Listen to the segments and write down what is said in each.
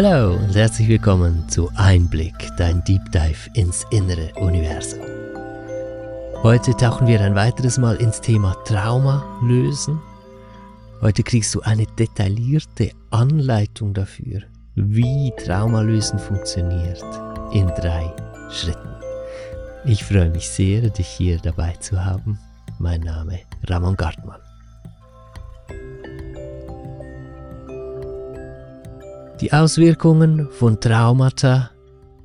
Hallo und herzlich willkommen zu Einblick, dein Deep Dive ins innere Universum. Heute tauchen wir ein weiteres Mal ins Thema Trauma lösen. Heute kriegst du eine detaillierte Anleitung dafür, wie Trauma lösen funktioniert in drei Schritten. Ich freue mich sehr, dich hier dabei zu haben. Mein Name Ramon Gartmann. Die Auswirkungen von Traumata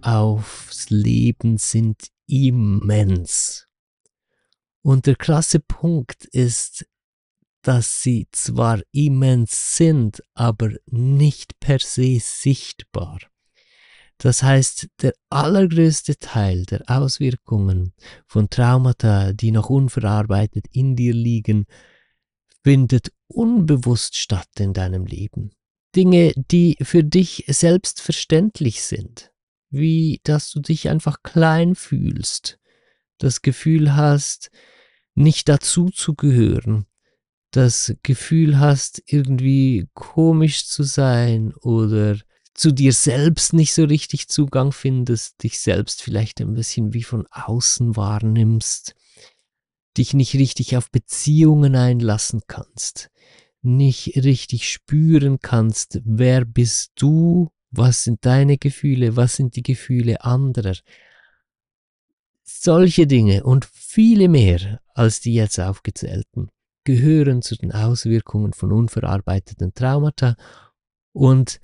aufs Leben sind immens. Und der krasse Punkt ist, dass sie zwar immens sind, aber nicht per se sichtbar. Das heißt, der allergrößte Teil der Auswirkungen von Traumata, die noch unverarbeitet in dir liegen, findet unbewusst statt in deinem Leben. Dinge, die für dich selbstverständlich sind, wie dass du dich einfach klein fühlst, das Gefühl hast, nicht dazu zu gehören, das Gefühl hast, irgendwie komisch zu sein oder zu dir selbst nicht so richtig Zugang findest, dich selbst vielleicht ein bisschen wie von außen wahrnimmst, dich nicht richtig auf Beziehungen einlassen kannst, nicht richtig spüren kannst, wer bist du, was sind deine Gefühle, was sind die Gefühle anderer. Solche Dinge und viele mehr als die jetzt aufgezählten gehören zu den Auswirkungen von unverarbeiteten Traumata und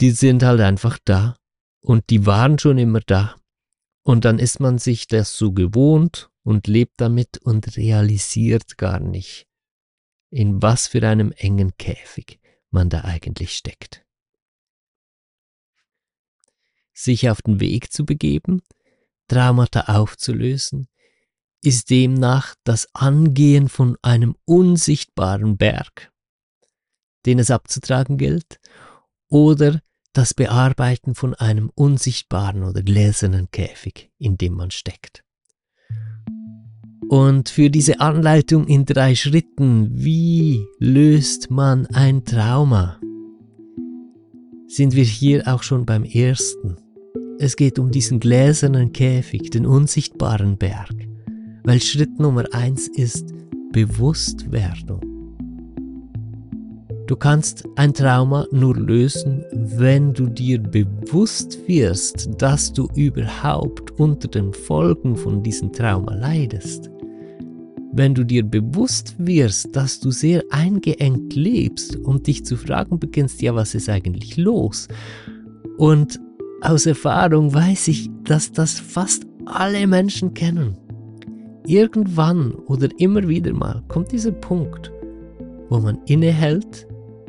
die sind halt einfach da und die waren schon immer da. Und dann ist man sich das so gewohnt und lebt damit und realisiert gar nicht, in was für einem engen Käfig man da eigentlich steckt. Sich auf den Weg zu begeben, Traumata aufzulösen, ist demnach das Angehen von einem unsichtbaren Berg, den es abzutragen gilt, oder das Bearbeiten von einem unsichtbaren oder gläsernen Käfig, in dem man steckt. Und für diese Anleitung in drei Schritten, wie löst man ein Trauma, sind wir hier auch schon beim ersten. Es geht um diesen gläsernen Käfig, den unsichtbaren Berg, weil Schritt Nummer eins ist Bewusstwerdung. Du kannst ein Trauma nur lösen, wenn du dir bewusst wirst, dass du überhaupt unter den Folgen von diesem Trauma leidest wenn du dir bewusst wirst, dass du sehr eingeengt lebst und dich zu fragen beginnst, ja, was ist eigentlich los? Und aus Erfahrung weiß ich, dass das fast alle Menschen kennen. Irgendwann oder immer wieder mal kommt dieser Punkt, wo man innehält,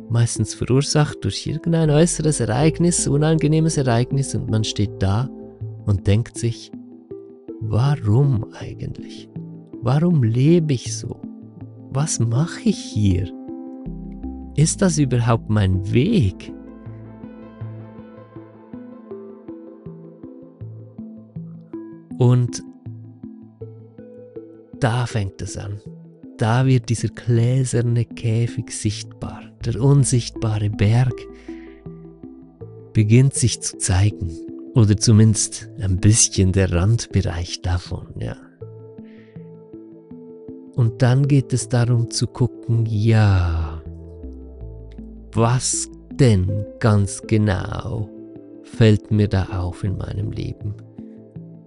meistens verursacht durch irgendein äußeres Ereignis, unangenehmes Ereignis, und man steht da und denkt sich, warum eigentlich? Warum lebe ich so? Was mache ich hier? Ist das überhaupt mein Weg? Und da fängt es an. Da wird dieser gläserne Käfig sichtbar. Der unsichtbare Berg beginnt sich zu zeigen. Oder zumindest ein bisschen der Randbereich davon, ja. Und dann geht es darum zu gucken, ja, was denn ganz genau fällt mir da auf in meinem Leben?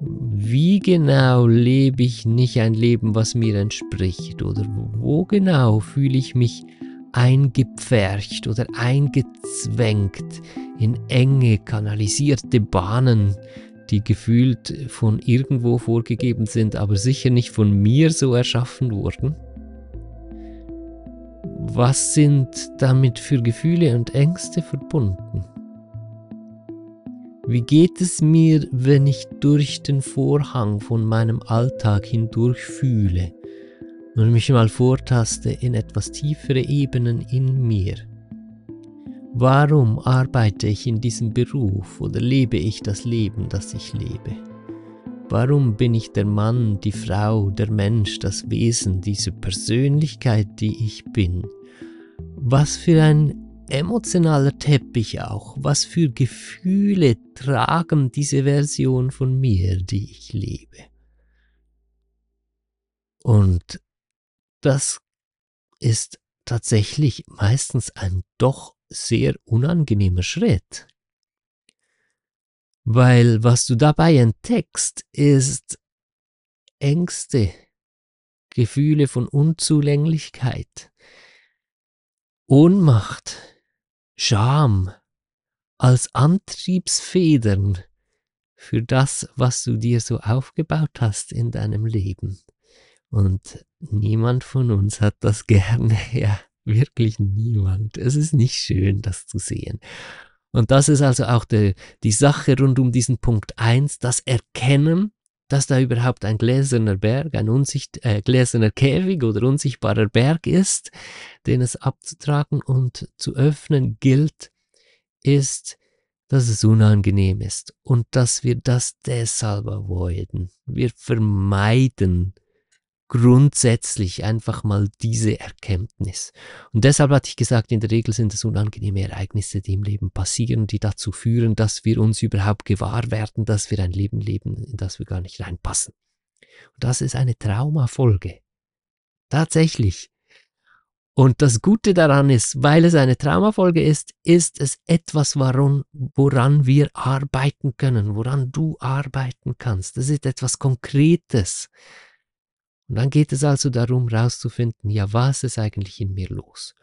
Wie genau lebe ich nicht ein Leben, was mir entspricht? Oder wo genau fühle ich mich eingepfercht oder eingezwängt in enge, kanalisierte Bahnen, die gefühlt von irgendwo vorgegeben sind, aber sicher nicht von mir so erschaffen wurden? Was sind damit für Gefühle und Ängste verbunden? Wie geht es mir, wenn ich durch den Vorhang von meinem Alltag hindurch fühle und mich mal vortaste in etwas tiefere Ebenen in mir? Warum arbeite ich in diesem Beruf oder lebe ich das Leben, das ich lebe? Warum bin ich der Mann, die Frau, der Mensch, das Wesen, diese Persönlichkeit, die ich bin? Was für ein emotionaler Teppich auch. Was für Gefühle tragen diese Version von mir, die ich lebe? Und das ist tatsächlich meistens ein doch sehr unangenehmer Schritt. Weil was du dabei entdeckst, ist Ängste, Gefühle von Unzulänglichkeit, Ohnmacht, Scham als Antriebsfedern für das, was du dir so aufgebaut hast in deinem Leben. Und niemand von uns hat das gerne, ja, wirklich niemand. Es ist nicht schön, das zu sehen. Und das ist also auch die, die Sache rund um diesen Punkt 1, das Erkennen, dass da überhaupt ein gläserner Berg, ein unsicht, äh, gläserner Käfig oder unsichtbarer Berg ist, den es abzutragen und zu öffnen gilt, ist, dass es unangenehm ist und dass wir das deshalb avoiden. Wir vermeiden grundsätzlich einfach mal diese Erkenntnis. Und deshalb hatte ich gesagt, in der Regel sind es unangenehme Ereignisse, die im Leben passieren, die dazu führen, dass wir uns überhaupt gewahr werden, dass wir ein Leben leben, in das wir gar nicht reinpassen. Und das ist eine Traumafolge. Tatsächlich. Und das Gute daran ist, weil es eine Traumafolge ist, ist es etwas, woran, woran wir arbeiten können, woran du arbeiten kannst. Das ist etwas Konkretes. Und dann geht es also darum, herauszufinden, ja, was ist eigentlich in mir los?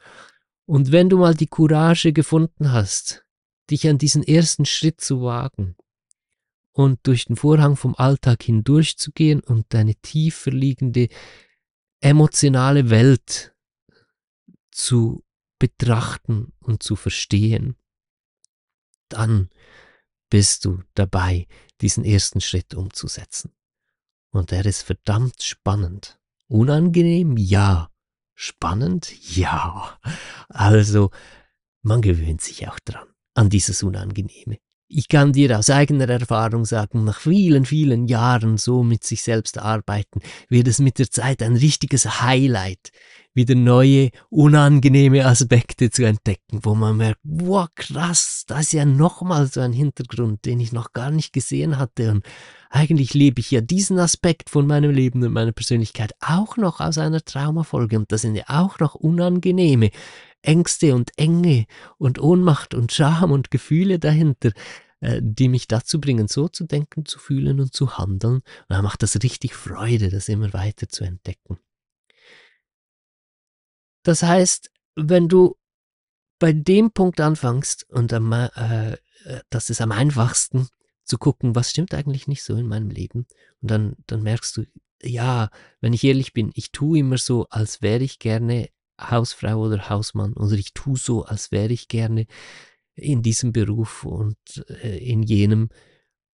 Und wenn du mal die Courage gefunden hast, dich an diesen ersten Schritt zu wagen und durch den Vorhang vom Alltag hindurchzugehen und deine tiefer liegende emotionale Welt zu betrachten und zu verstehen, dann bist du dabei, diesen ersten Schritt umzusetzen. Und er ist verdammt spannend. Unangenehm? Ja. Spannend? Ja. Also, man gewöhnt sich auch dran, an dieses Unangenehme. Ich kann dir aus eigener Erfahrung sagen, nach vielen, vielen Jahren so mit sich selbst arbeiten, wird es mit der Zeit ein richtiges Highlight, wieder neue, unangenehme Aspekte zu entdecken, wo man merkt, wow, krass, da ist ja nochmal so ein Hintergrund, den ich noch gar nicht gesehen hatte und eigentlich lebe ich ja diesen Aspekt von meinem Leben und meiner Persönlichkeit auch noch aus einer Traumafolge und das sind ja auch noch unangenehme Ängste und Enge und Ohnmacht und Scham und Gefühle dahinter, äh, die mich dazu bringen, so zu denken, zu fühlen und zu handeln. Und dann macht das richtig Freude, das immer weiter zu entdecken. Das heißt, wenn du bei dem Punkt anfängst und am, äh, das ist am einfachsten, zu gucken, was stimmt eigentlich nicht so in meinem Leben. Und dann, dann merkst du, ja, wenn ich ehrlich bin, ich tue immer so, als wäre ich gerne Hausfrau oder Hausmann oder ich tue so, als wäre ich gerne in diesem Beruf und äh, in jenem.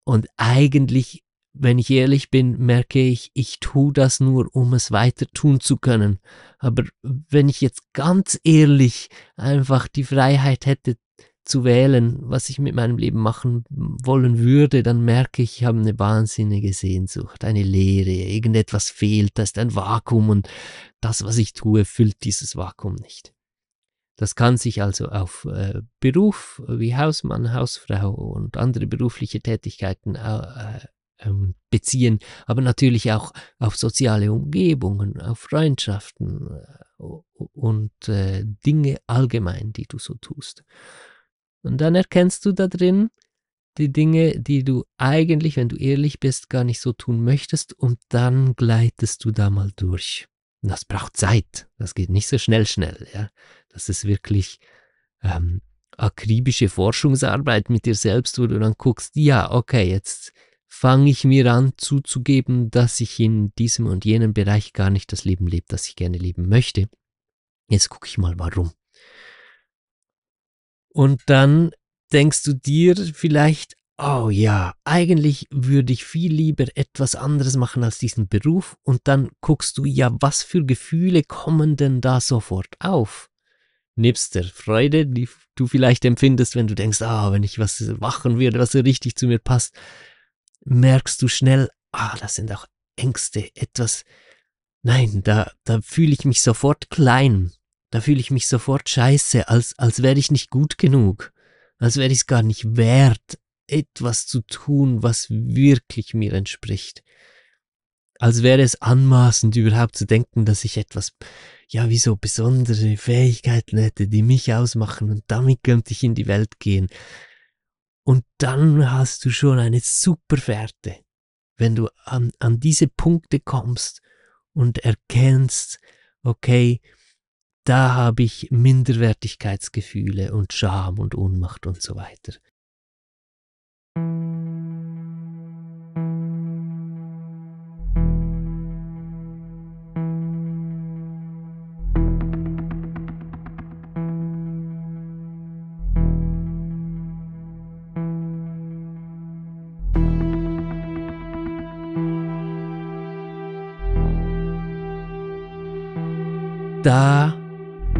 Und eigentlich, wenn ich ehrlich bin, merke ich, ich tue das nur, um es weiter tun zu können. Aber wenn ich jetzt ganz ehrlich einfach die Freiheit hätte zu wählen, was ich mit meinem Leben machen wollen würde, dann merke ich, ich habe eine wahnsinnige Sehnsucht, eine Leere, irgendetwas fehlt, da ist ein Vakuum und das, was ich tue, füllt dieses Vakuum nicht. Das kann sich also auf äh, Beruf wie Hausmann, Hausfrau und andere berufliche Tätigkeiten äh, ähm, beziehen, aber natürlich auch auf soziale Umgebungen, auf Freundschaften äh, und äh, Dinge allgemein, die du so tust. Und dann erkennst du da drin die Dinge, die du eigentlich, wenn du ehrlich bist, gar nicht so tun möchtest und dann gleitest du da mal durch. Das braucht Zeit. Das geht nicht so schnell, schnell. Ja? Das ist wirklich ähm, akribische Forschungsarbeit mit dir selbst, wo du dann guckst, ja, okay, jetzt fange ich mir an zuzugeben, dass ich in diesem und jenem Bereich gar nicht das Leben lebe, das ich gerne leben möchte. Jetzt gucke ich mal, warum. Und dann denkst du dir vielleicht, oh ja, eigentlich würde ich viel lieber etwas anderes machen als diesen Beruf. Und dann guckst du, ja, was für Gefühle kommen denn da sofort auf? Nebst der Freude, die du vielleicht empfindest, wenn du denkst, ah, wenn ich was machen würde, was so richtig zu mir passt, merkst du schnell, ah, das sind auch Ängste, etwas, nein, da, da fühle ich mich sofort klein. da fühle ich mich sofort scheiße, als, als wäre ich nicht gut genug, als wäre ich es gar nicht wert, etwas zu tun, was wirklich mir entspricht. Als wäre es anmaßend, überhaupt zu denken, dass ich etwas, ja, wie so besondere Fähigkeiten hätte, die mich ausmachen und damit könnte ich in die Welt gehen. Und dann hast du schon eine super Fährte, wenn du an, an diese Punkte kommst und erkennst, okay, da habe ich Minderwertigkeitsgefühle und Scham und Ohnmacht und so weiter.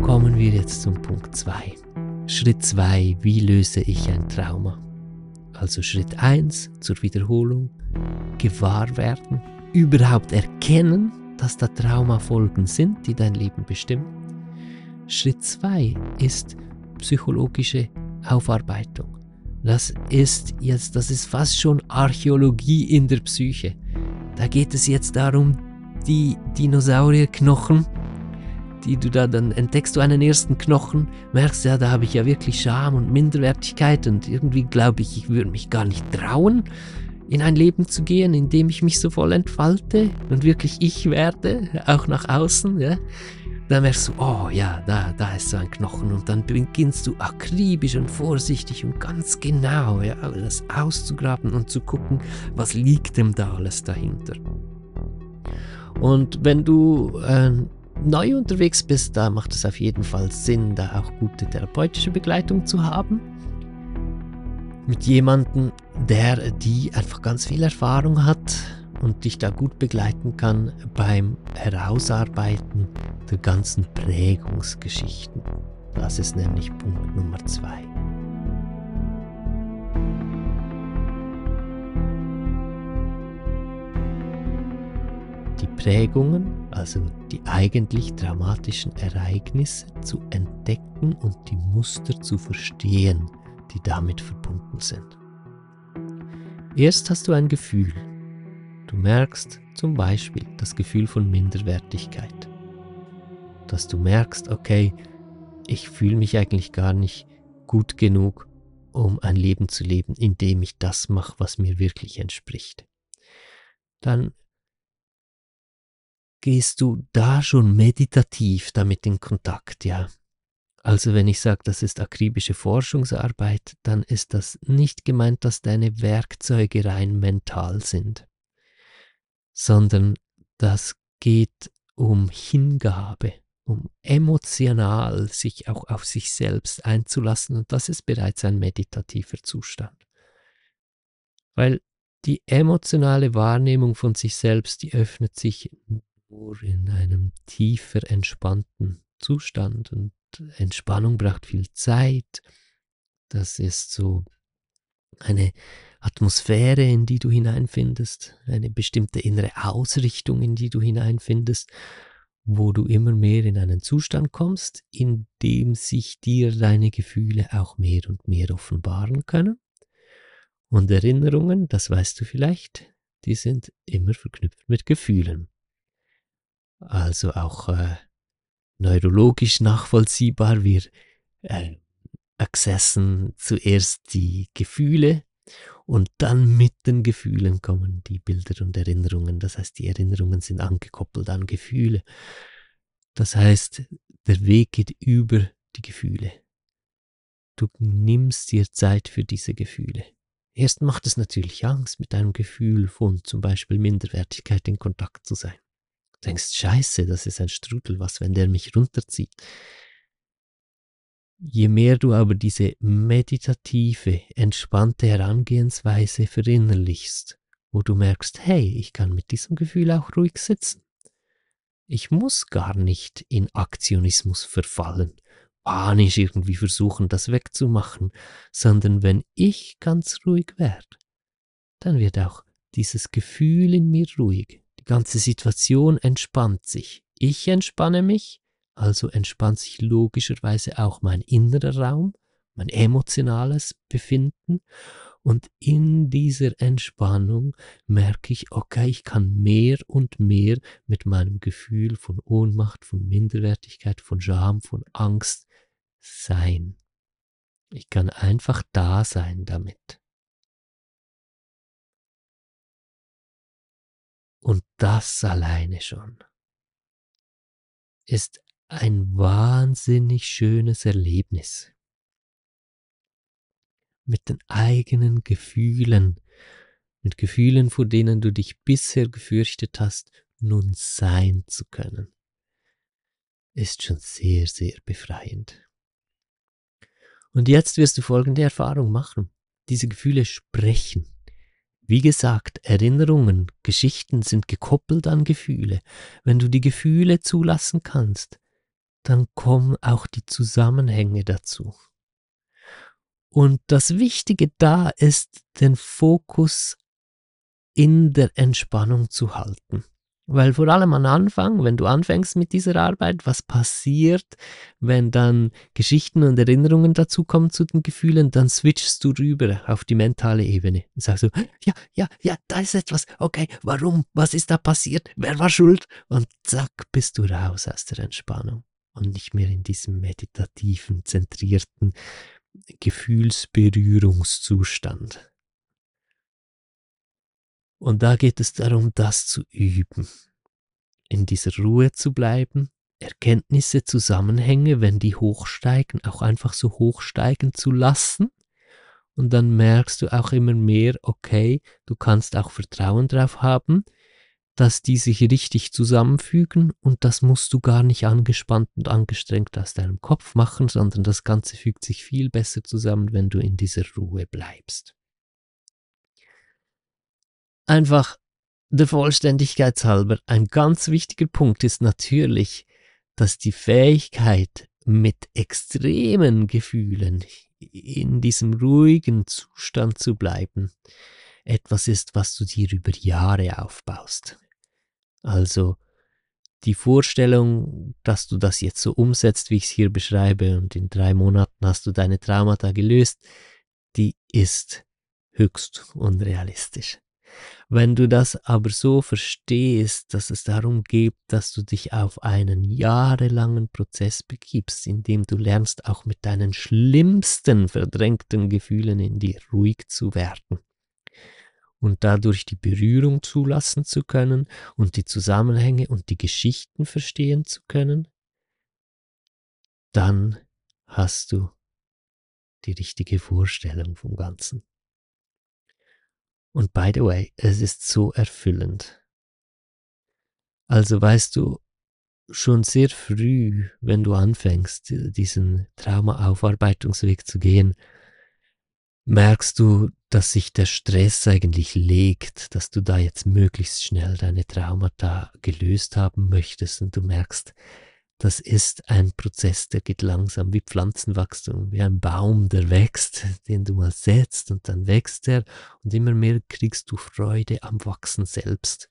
Kommen wir jetzt zum Punkt 2. Schritt 2, wie löse ich ein Trauma? Also Schritt 1 zur Wiederholung, gewahr werden, überhaupt erkennen, dass da Traumafolgen sind, die dein Leben bestimmen. Schritt 2 ist psychologische Aufarbeitung. Das ist jetzt, das ist fast schon Archäologie in der Psyche. Da geht es jetzt darum, die Dinosaurierknochen die du da, dann entdeckst du einen ersten Knochen, merkst ja, da habe ich ja wirklich Scham und Minderwertigkeit und irgendwie glaube ich, ich würde mich gar nicht trauen, in ein Leben zu gehen, in dem ich mich so voll entfalte und wirklich ich werde, auch nach außen, ja. Dann merkst du, oh ja, da, da ist so ein Knochen und dann beginnst du akribisch und vorsichtig und ganz genau, ja, das auszugraben und zu gucken, was liegt denn da alles dahinter. Und wenn du äh, neu unterwegs bist, da macht es auf jeden Fall Sinn, da auch gute therapeutische Begleitung zu haben. Mit jemandem, der die einfach ganz viel Erfahrung hat und dich da gut begleiten kann beim Herausarbeiten der ganzen Prägungsgeschichten. Das ist nämlich Punkt Nummer zwei. Die Prägungen, also die eigentlich dramatischen Ereignisse zu entdecken und die Muster zu verstehen, die damit verbunden sind. Erst hast du ein Gefühl. Du merkst zum Beispiel das Gefühl von Minderwertigkeit. Dass du merkst, okay, ich fühle mich eigentlich gar nicht gut genug, um ein Leben zu leben, in dem ich das mache, was mir wirklich entspricht. Dann gehst du da schon meditativ damit in Kontakt, ja. Also wenn ich sage, das ist akribische Forschungsarbeit, dann ist das nicht gemeint, dass deine Werkzeuge rein mental sind, sondern das geht um Hingabe, um emotional sich auch auf sich selbst einzulassen und das ist bereits ein meditativer Zustand. Weil die emotionale Wahrnehmung von sich selbst, die öffnet sich nur in einem tiefer entspannten Zustand. Und Entspannung braucht viel Zeit. Das ist so eine Atmosphäre, in die du hineinfindest, eine bestimmte innere Ausrichtung, in die du hineinfindest, wo du immer mehr in einen Zustand kommst, in dem sich dir deine Gefühle auch mehr und mehr offenbaren können. Und Erinnerungen, das weißt du vielleicht, die sind immer verknüpft mit Gefühlen also auch äh, neurologisch nachvollziehbar. Wir äh, accessen zuerst die Gefühle und dann mit den Gefühlen kommen die Bilder und Erinnerungen. Das heißt, die Erinnerungen sind angekoppelt an Gefühle. Das heißt, der Weg geht über die Gefühle. Du nimmst dir Zeit für diese Gefühle. Erst macht es natürlich Angst, mit einem Gefühl von zum Beispiel Minderwertigkeit in Kontakt zu sein denkst, scheiße, das ist ein Strudel, was, wenn der mich runterzieht. Je mehr du aber diese meditative, entspannte Herangehensweise verinnerlichst, wo du merkst, hey, ich kann mit diesem Gefühl auch ruhig sitzen. Ich muss gar nicht in Aktionismus verfallen, panisch irgendwie versuchen, das wegzumachen, sondern wenn ich ganz ruhig werde, dann wird auch dieses Gefühl in mir ruhig. Die ganze Situation entspannt sich. Ich entspanne mich also entspannt sich logischerweise auch mein innerer Raum, mein emotionales Befinden. Und in dieser Entspannung merke ich, okay, ich kann mehr und mehr mit meinem Gefühl von Ohnmacht, von Minderwertigkeit, von Scham, von Angst sein. Ich kann einfach da sein damit. Und das alleine schon ist ein wahnsinnig schönes Erlebnis. Mit den eigenen Gefühlen, mit Gefühlen, vor denen du dich bisher gefürchtet hast, nun sein zu können, ist schon sehr, sehr befreiend. Und jetzt wirst du folgende Erfahrung machen. Diese Gefühle sprechen. Wie gesagt, Erinnerungen, Geschichten sind gekoppelt an Gefühle. Wenn du die Gefühle zulassen kannst, dann kommen auch die Zusammenhänge dazu. Und das Wichtige da ist, den Fokus in der Entspannung zu halten. Weil vor allem am Anfang, wenn du anfängst mit dieser Arbeit, was passiert, wenn dann Geschichten und Erinnerungen dazukommen zu den Gefühlen, dann switchst du rüber auf die mentale Ebene und sagst so, ja, ja, ja, da ist etwas, okay, warum, was ist da passiert, wer war schuld? Und zack, bist du raus aus der Entspannung und nicht mehr in diesem meditativen, zentrierten Gefühlsberührungszustand. Und da geht es darum, das zu üben, in dieser Ruhe zu bleiben, Erkenntnisse, Zusammenhänge, wenn die hochsteigen, auch einfach so hochsteigen zu lassen. Und dann merkst du auch immer mehr, okay, du kannst auch Vertrauen drauf haben, dass die sich richtig zusammenfügen und das musst du gar nicht angespannt und angestrengt aus deinem Kopf machen, sondern das Ganze fügt sich viel besser zusammen, wenn du in dieser Ruhe bleibst. Einfach der Vollständigkeit halber, ein ganz wichtiger Punkt ist natürlich, dass die Fähigkeit mit extremen Gefühlen in diesem ruhigen Zustand zu bleiben, etwas ist, was du dir über Jahre aufbaust. Also die Vorstellung, dass du das jetzt so umsetzt, wie ich es hier beschreibe, und in drei Monaten hast du deine Traumata gelöst, die ist höchst unrealistisch. Wenn du das aber so verstehst, dass es darum geht, dass du dich auf einen jahrelangen Prozess begibst, in dem du lernst, auch mit deinen schlimmsten verdrängten Gefühlen in dir ruhig zu werden und dadurch die Berührung zulassen zu können und die Zusammenhänge und die Geschichten verstehen zu können, dann hast du die richtige Vorstellung vom Ganzen. Und by the way, es ist so erfüllend. Also weißt du, schon sehr früh, wenn du anfängst, diesen Traumaaufarbeitungsweg zu gehen, merkst du, dass sich der Stress eigentlich legt, dass du da jetzt möglichst schnell deine Traumata gelöst haben möchtest und du merkst, das ist ein Prozess, der geht langsam wie Pflanzenwachstum, wie ein Baum, der wächst, den du mal setzt und dann wächst er und immer mehr kriegst du Freude am Wachsen selbst.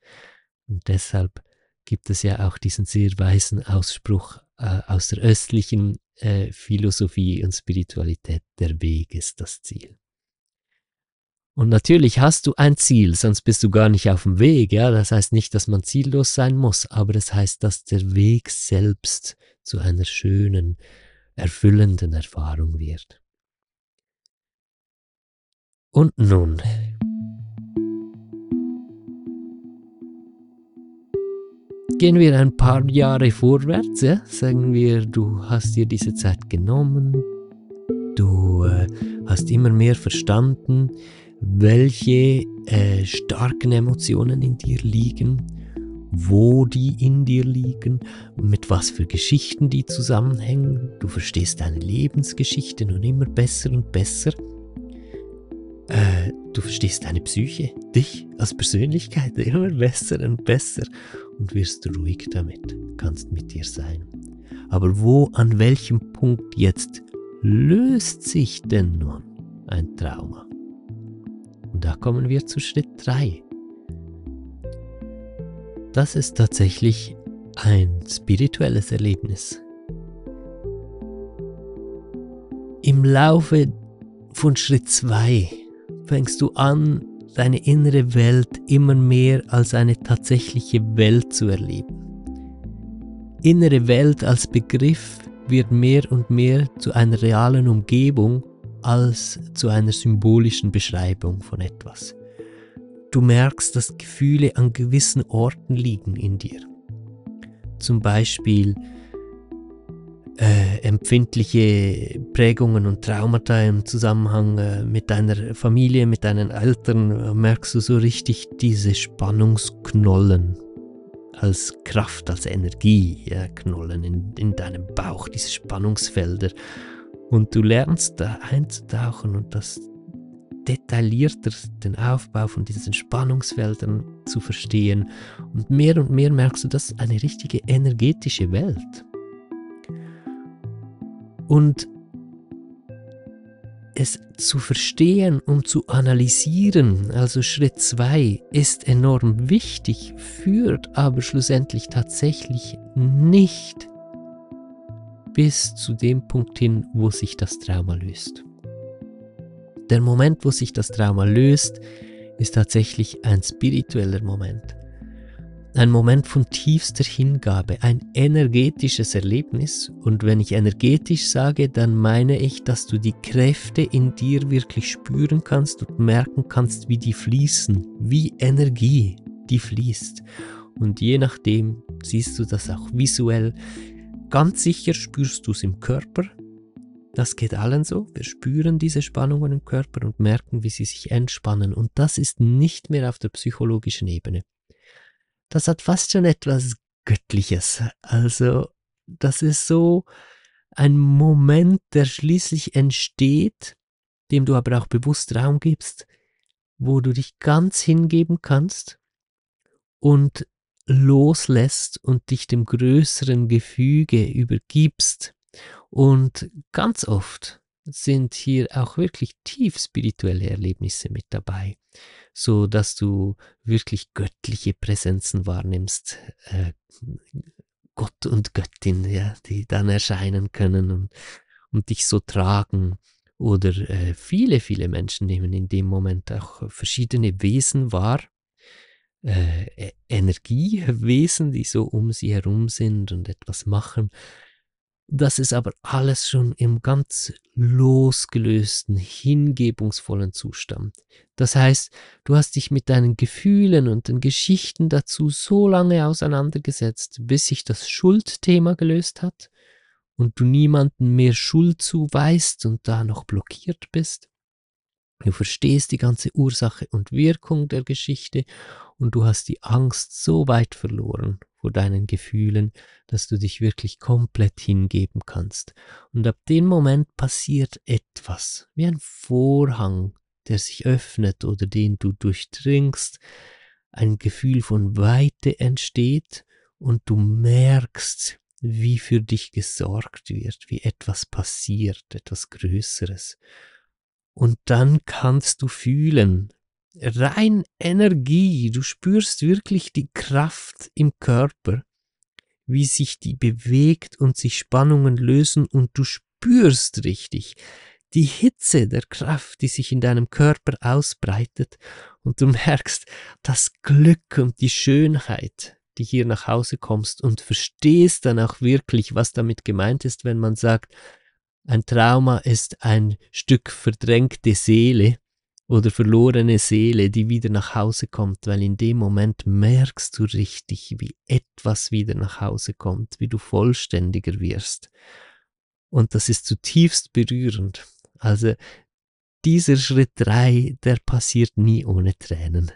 Und deshalb gibt es ja auch diesen sehr weisen Ausspruch äh, aus der östlichen äh, Philosophie und Spiritualität, der Weg ist das Ziel. Und natürlich hast du ein Ziel, sonst bist du gar nicht auf dem Weg. Ja, das heißt nicht, dass man ziellos sein muss, aber es das heißt, dass der Weg selbst zu einer schönen, erfüllenden Erfahrung wird. Und nun. Gehen wir ein paar Jahre vorwärts, ja? sagen wir, du hast dir diese Zeit genommen, du äh, hast immer mehr verstanden, welche äh, starken Emotionen in dir liegen, wo die in dir liegen, mit was für Geschichten die zusammenhängen. Du verstehst deine Lebensgeschichte nun immer besser und besser. Äh, du verstehst deine Psyche, dich als Persönlichkeit immer besser und besser und wirst ruhig damit, kannst mit dir sein. Aber wo, an welchem Punkt jetzt löst sich denn nun ein Trauma? Da kommen wir zu Schritt 3. Das ist tatsächlich ein spirituelles Erlebnis. Im Laufe von Schritt 2 fängst du an, deine innere Welt immer mehr als eine tatsächliche Welt zu erleben. Innere Welt als Begriff wird mehr und mehr zu einer realen Umgebung als zu einer symbolischen Beschreibung von etwas. Du merkst, dass Gefühle an gewissen Orten liegen in dir. Zum Beispiel äh, empfindliche Prägungen und Traumata im Zusammenhang äh, mit deiner Familie, mit deinen Eltern, äh, merkst du so richtig diese Spannungsknollen als Kraft, als Energie, ja, Knollen in, in deinem Bauch, diese Spannungsfelder. Und du lernst da einzutauchen und das detaillierter den Aufbau von diesen Spannungsfeldern zu verstehen. Und mehr und mehr merkst du, das ist eine richtige energetische Welt. Und es zu verstehen und zu analysieren, also Schritt 2, ist enorm wichtig, führt aber schlussendlich tatsächlich nicht bis zu dem Punkt hin, wo sich das Trauma löst. Der Moment, wo sich das Trauma löst, ist tatsächlich ein spiritueller Moment. Ein Moment von tiefster Hingabe, ein energetisches Erlebnis. Und wenn ich energetisch sage, dann meine ich, dass du die Kräfte in dir wirklich spüren kannst und merken kannst, wie die fließen, wie Energie, die fließt. Und je nachdem siehst du das auch visuell. Ganz sicher spürst du es im Körper. Das geht allen so. Wir spüren diese Spannungen im Körper und merken, wie sie sich entspannen. Und das ist nicht mehr auf der psychologischen Ebene das hat fast schon etwas Göttliches. Also, das ist so ein Moment, der schließlich entsteht, dem du aber auch bewusst Raum gibst, wo du dich ganz hingeben kannst und loslässt und dich dem größeren Gefüge übergibst. Und ganz oft sind hier auch wirklich tief spirituelle Erlebnisse mit dabei so dass du wirklich göttliche Präsenzen wahrnimmst, äh, Gott und Göttin, ja, die dann erscheinen können und, und dich so tragen. Oder äh, viele, viele Menschen nehmen in dem Moment auch verschiedene Wesen wahr, äh, Energiewesen, die so um sie herum sind und etwas machen. Das ist aber alles schon im ganz losgelösten, hingebungsvollen Zustand. Das heißt, du hast dich mit deinen Gefühlen und den Geschichten dazu so lange auseinandergesetzt, bis sich das Schuldthema gelöst hat und du niemanden mehr Schuld zuweist und da noch blockiert bist. Du verstehst die ganze Ursache und Wirkung der Geschichte und du hast die Angst so weit verloren vor deinen Gefühlen, dass du dich wirklich komplett hingeben kannst. Und ab dem Moment passiert etwas, wie ein Vorhang, der sich öffnet oder den du durchdringst, ein Gefühl von Weite entsteht und du merkst, wie für dich gesorgt wird, wie etwas passiert, etwas Größeres. Und dann kannst du fühlen, rein Energie, du spürst wirklich die Kraft im Körper, wie sich die bewegt und sich Spannungen lösen und du spürst richtig die Hitze der Kraft, die sich in deinem Körper ausbreitet und du merkst das Glück und die Schönheit, die hier nach Hause kommst und verstehst dann auch wirklich, was damit gemeint ist, wenn man sagt, ein Trauma ist ein Stück verdrängte Seele oder verlorene Seele, die wieder nach Hause kommt, weil in dem Moment merkst du richtig, wie etwas wieder nach Hause kommt, wie du vollständiger wirst. Und das ist zutiefst berührend. Also dieser Schritt drei, der passiert nie ohne Tränen.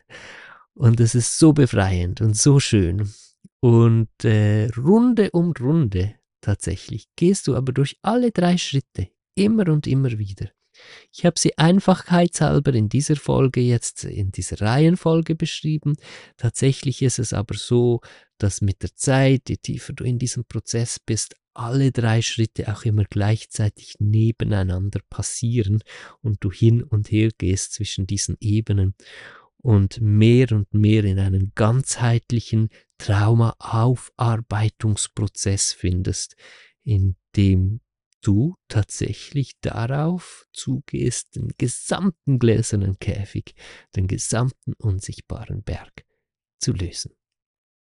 Und es ist so befreiend und so schön. Und äh, Runde um Runde tatsächlich gehst du aber durch alle drei Schritte immer und immer wieder. Ich habe sie einfachheitshalber in dieser Folge jetzt in dieser Reihenfolge beschrieben. Tatsächlich ist es aber so, dass mit der Zeit, je tiefer du in diesem Prozess bist, alle drei Schritte auch immer gleichzeitig nebeneinander passieren und du hin und her gehst zwischen diesen Ebenen und mehr und mehr in einen ganzheitlichen Traumaaufarbeitungsprozess findest, in dem du tatsächlich darauf zugehst, den gesamten gläsernen Käfig, den gesamten unsichtbaren Berg zu lösen.